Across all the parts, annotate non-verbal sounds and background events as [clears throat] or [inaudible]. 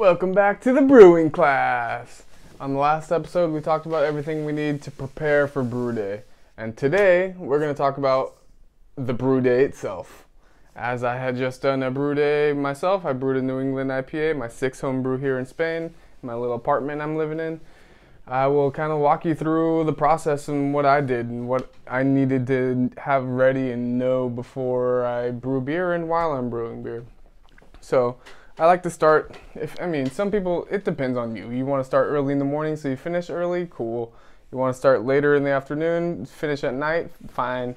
Welcome back to the brewing class. On the last episode, we talked about everything we need to prepare for brew day. And today, we're going to talk about the brew day itself. As I had just done a brew day myself, I brewed a New England IPA, my sixth home brew here in Spain, my little apartment I'm living in. I will kind of walk you through the process and what I did and what I needed to have ready and know before I brew beer and while I'm brewing beer. So, I like to start if I mean some people it depends on you. You want to start early in the morning so you finish early, cool. You want to start later in the afternoon, finish at night, fine.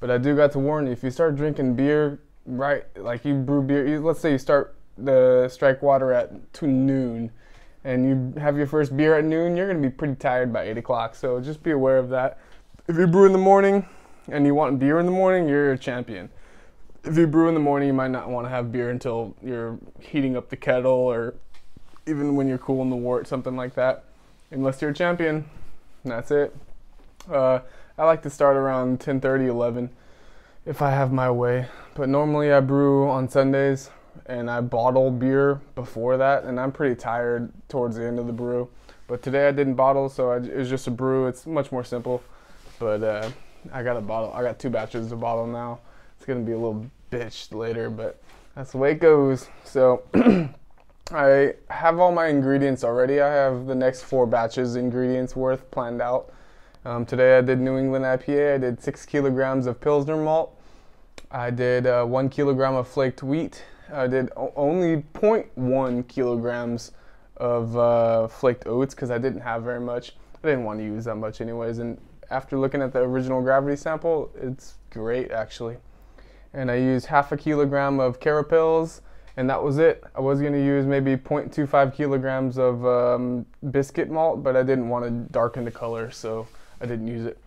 But I do got to warn you if you start drinking beer right like you brew beer, you, let's say you start the strike water at to noon and you have your first beer at noon, you're going to be pretty tired by 8 o'clock. So just be aware of that. If you brew in the morning and you want beer in the morning, you're a champion if you brew in the morning, you might not want to have beer until you're heating up the kettle or even when you're cooling the wort, something like that. Unless you're a champion, that's it. Uh, I like to start around 10:30, 11, if I have my way. But normally I brew on Sundays and I bottle beer before that, and I'm pretty tired towards the end of the brew. But today I didn't bottle, so I, it was just a brew. It's much more simple. But uh, I got a bottle. I got two batches to bottle now it's gonna be a little bitch later, but that's the way it goes. So [clears throat] I have all my ingredients already. I have the next four batches ingredients worth planned out. Um, today I did New England IPA. I did six kilograms of Pilsner malt. I did uh, one kilogram of flaked wheat. I did only 0.1 kilograms of uh, flaked oats because I didn't have very much. I didn't want to use that much anyways. And after looking at the original gravity sample, it's great actually and I used half a kilogram of carapils, and that was it. I was going to use maybe 0.25 kilograms of um, biscuit malt, but I didn't want to darken the color, so I didn't use it.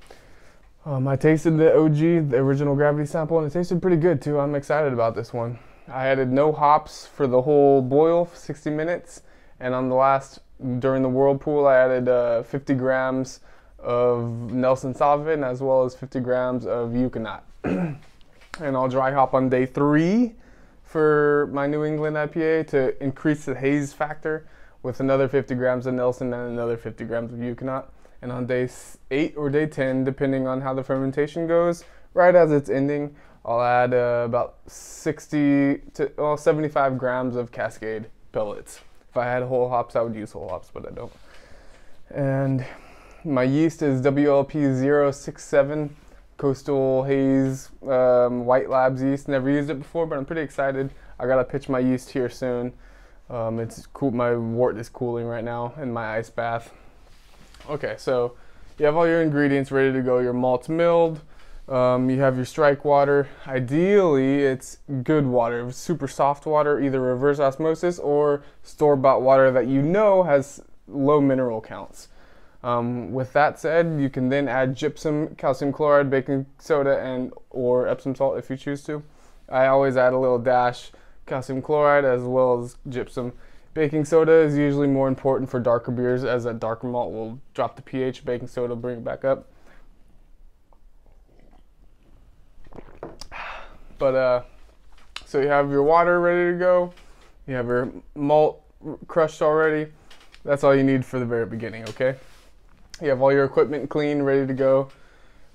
Um, I tasted the OG, the original gravity sample, and it tasted pretty good too. I'm excited about this one. I added no hops for the whole boil, 60 minutes, and on the last, during the whirlpool, I added uh, 50 grams of Nelson Sauvin as well as 50 grams of Ekuanot. [clears throat] and I'll dry hop on day three for my New England IPA to increase the haze factor with another 50 grams of Nelson and another 50 grams of Ekuanot. And on day eight or day 10, depending on how the fermentation goes, right as it's ending, I'll add uh, about 60 to well, 75 grams of Cascade pellets. If I had whole hops, I would use whole hops, but I don't. And my yeast is WLP 067 Coastal Haze um, White Labs yeast. Never used it before, but I'm pretty excited. I gotta pitch my yeast here soon. Um, it's cool. My wort is cooling right now in my ice bath. Okay, so you have all your ingredients ready to go. Your malt's milled. Um, you have your strike water. Ideally, it's good water, super soft water, either reverse osmosis or store bought water that you know has low mineral counts. Um, with that said, you can then add gypsum, calcium chloride, baking soda, and or Epsom salt if you choose to. I always add a little dash calcium chloride as well as gypsum. Baking soda is usually more important for darker beers as a darker malt will drop the pH. Baking soda will bring it back up. But uh, so you have your water ready to go. You have your malt crushed already. That's all you need for the very beginning, okay? You have all your equipment clean, ready to go.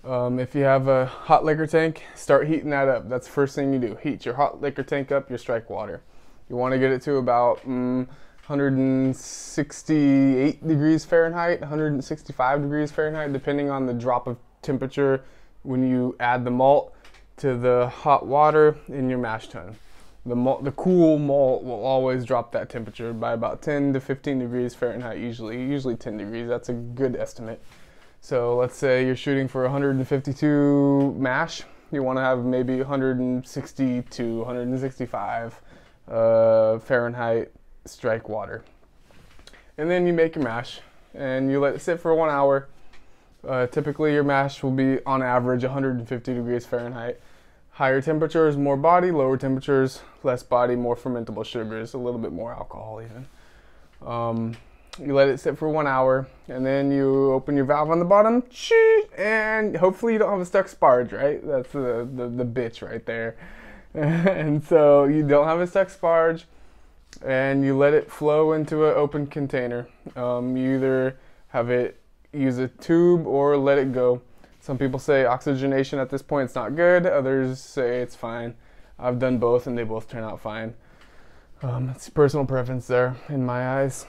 Um, if you have a hot liquor tank, start heating that up. That's the first thing you do. Heat your hot liquor tank up, your strike water. You want to get it to about mm, 168 degrees Fahrenheit, 165 degrees Fahrenheit, depending on the drop of temperature when you add the malt to the hot water in your mash tun the malt, the cool malt will always drop that temperature by about 10 to 15 degrees Fahrenheit usually usually 10 degrees. That's a good estimate. So let's say you're shooting for 152 mash. You want to have maybe 160 to 165 uh, Fahrenheit strike water. And then you make your mash and you let it sit for one hour. Uh, typically your mash will be on average 150 degrees Fahrenheit Higher temperatures, more body. Lower temperatures, less body, more fermentable sugars, a little bit more alcohol even. Um, you let it sit for one hour, and then you open your valve on the bottom, and hopefully you don't have a stuck sparge, right? That's the, the, the bitch right there. [laughs] and so you don't have a stuck sparge. and you let it flow into an open container. Um, you either have it use a tube or let it go. Some people say oxygenation at this point is not good. Others say it's fine. I've done both and they both turn out fine. Um, it's personal preference there in my eyes.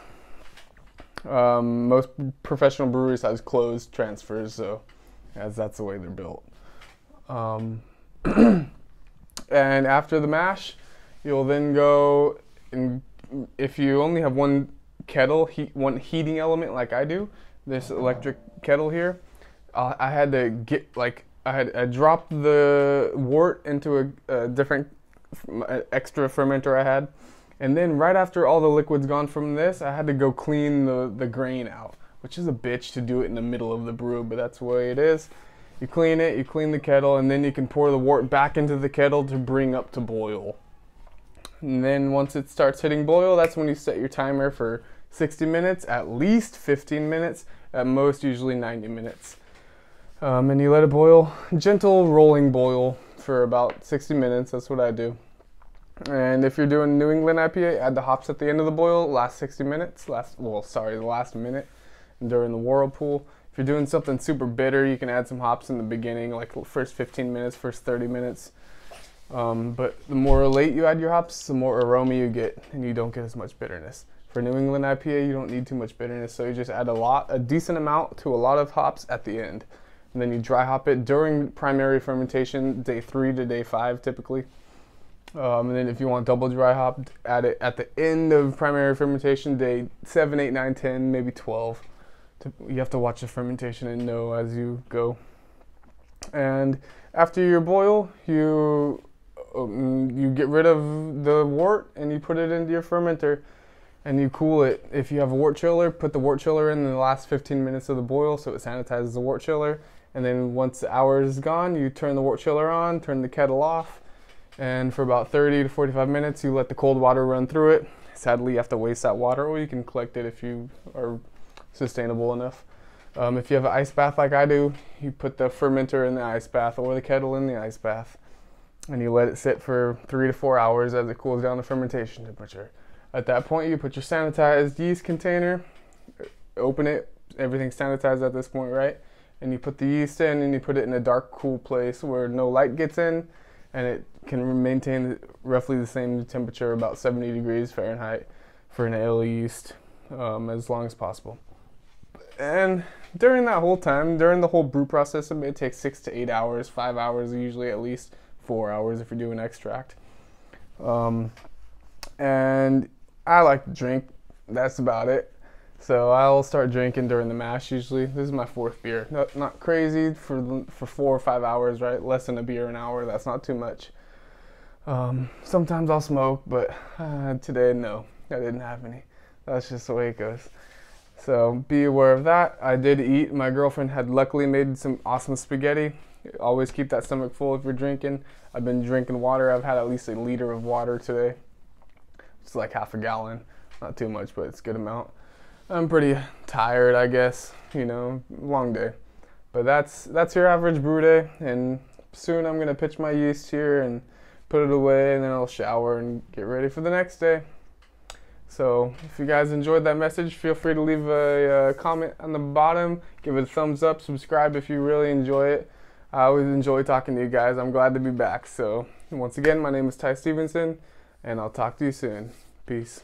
Um, most professional breweries have closed transfers, so as that's the way they're built. Um, [clears throat] and after the mash, you'll then go and if you only have one kettle, heat, one heating element like I do, this electric kettle here, I had to get like I had I dropped the wort into a, a different extra fermenter I had, and then right after all the liquid's gone from this, I had to go clean the the grain out, which is a bitch to do it in the middle of the brew, but that's the way it is. You clean it, you clean the kettle, and then you can pour the wort back into the kettle to bring up to boil. And then once it starts hitting boil, that's when you set your timer for 60 minutes, at least 15 minutes, at most usually 90 minutes. Um, and you let it boil, gentle rolling boil for about 60 minutes. That's what I do. And if you're doing New England IPA, add the hops at the end of the boil, last 60 minutes, last, well, sorry, the last minute during the whirlpool. If you're doing something super bitter, you can add some hops in the beginning, like first 15 minutes, first 30 minutes. Um, but the more late you add your hops, the more aroma you get, and you don't get as much bitterness. For New England IPA, you don't need too much bitterness, so you just add a lot, a decent amount to a lot of hops at the end. And then you dry hop it during primary fermentation, day three to day five typically. Um, and then if you want double dry hop, add it at the end of primary fermentation, day seven, eight, nine, ten, maybe 12. You have to watch the fermentation and know as you go. And after your boil, you um, you get rid of the wort and you put it into your fermenter and you cool it. If you have a wort chiller, put the wort chiller in the last 15 minutes of the boil so it sanitizes the wort chiller. And then once the hour is gone, you turn the wort chiller on, turn the kettle off, and for about 30 to 45 minutes, you let the cold water run through it. Sadly, you have to waste that water, or you can collect it if you are sustainable enough. Um, if you have an ice bath like I do, you put the fermenter in the ice bath or the kettle in the ice bath, and you let it sit for three to four hours as it cools down to fermentation temperature. At that point, you put your sanitized yeast container, open it, everything's sanitized at this point, right? And you put the yeast in and you put it in a dark, cool place where no light gets in and it can maintain roughly the same temperature, about 70 degrees Fahrenheit, for an ale yeast um, as long as possible. And during that whole time, during the whole brew process, it may take six to eight hours, five hours, usually at least four hours if you're doing extract. Um, and I like to drink. That's about it. So I'll start drinking during the mash usually. This is my fourth beer. Not, not crazy for for four or five hours, right? Less than a beer an hour. That's not too much. Um, sometimes I'll smoke, but uh, today no, I didn't have any. That's just the way it goes. So be aware of that. I did eat. My girlfriend had luckily made some awesome spaghetti. Always keep that stomach full if you're drinking. I've been drinking water. I've had at least a liter of water today. It's like half a gallon. Not too much, but it's a good amount. I'm pretty tired, I guess. You know, long day. But that's that's your average brew day, and soon I'm gonna pitch my yeast here and put it away, and then I'll shower and get ready for the next day. So if you guys enjoyed that message, feel free to leave a, a comment on the bottom. Give it a thumbs up. Subscribe if you really enjoy it. I always enjoy talking to you guys. I'm glad to be back. So once again, my name is Ty Stevenson, and I'll talk to you soon. Peace.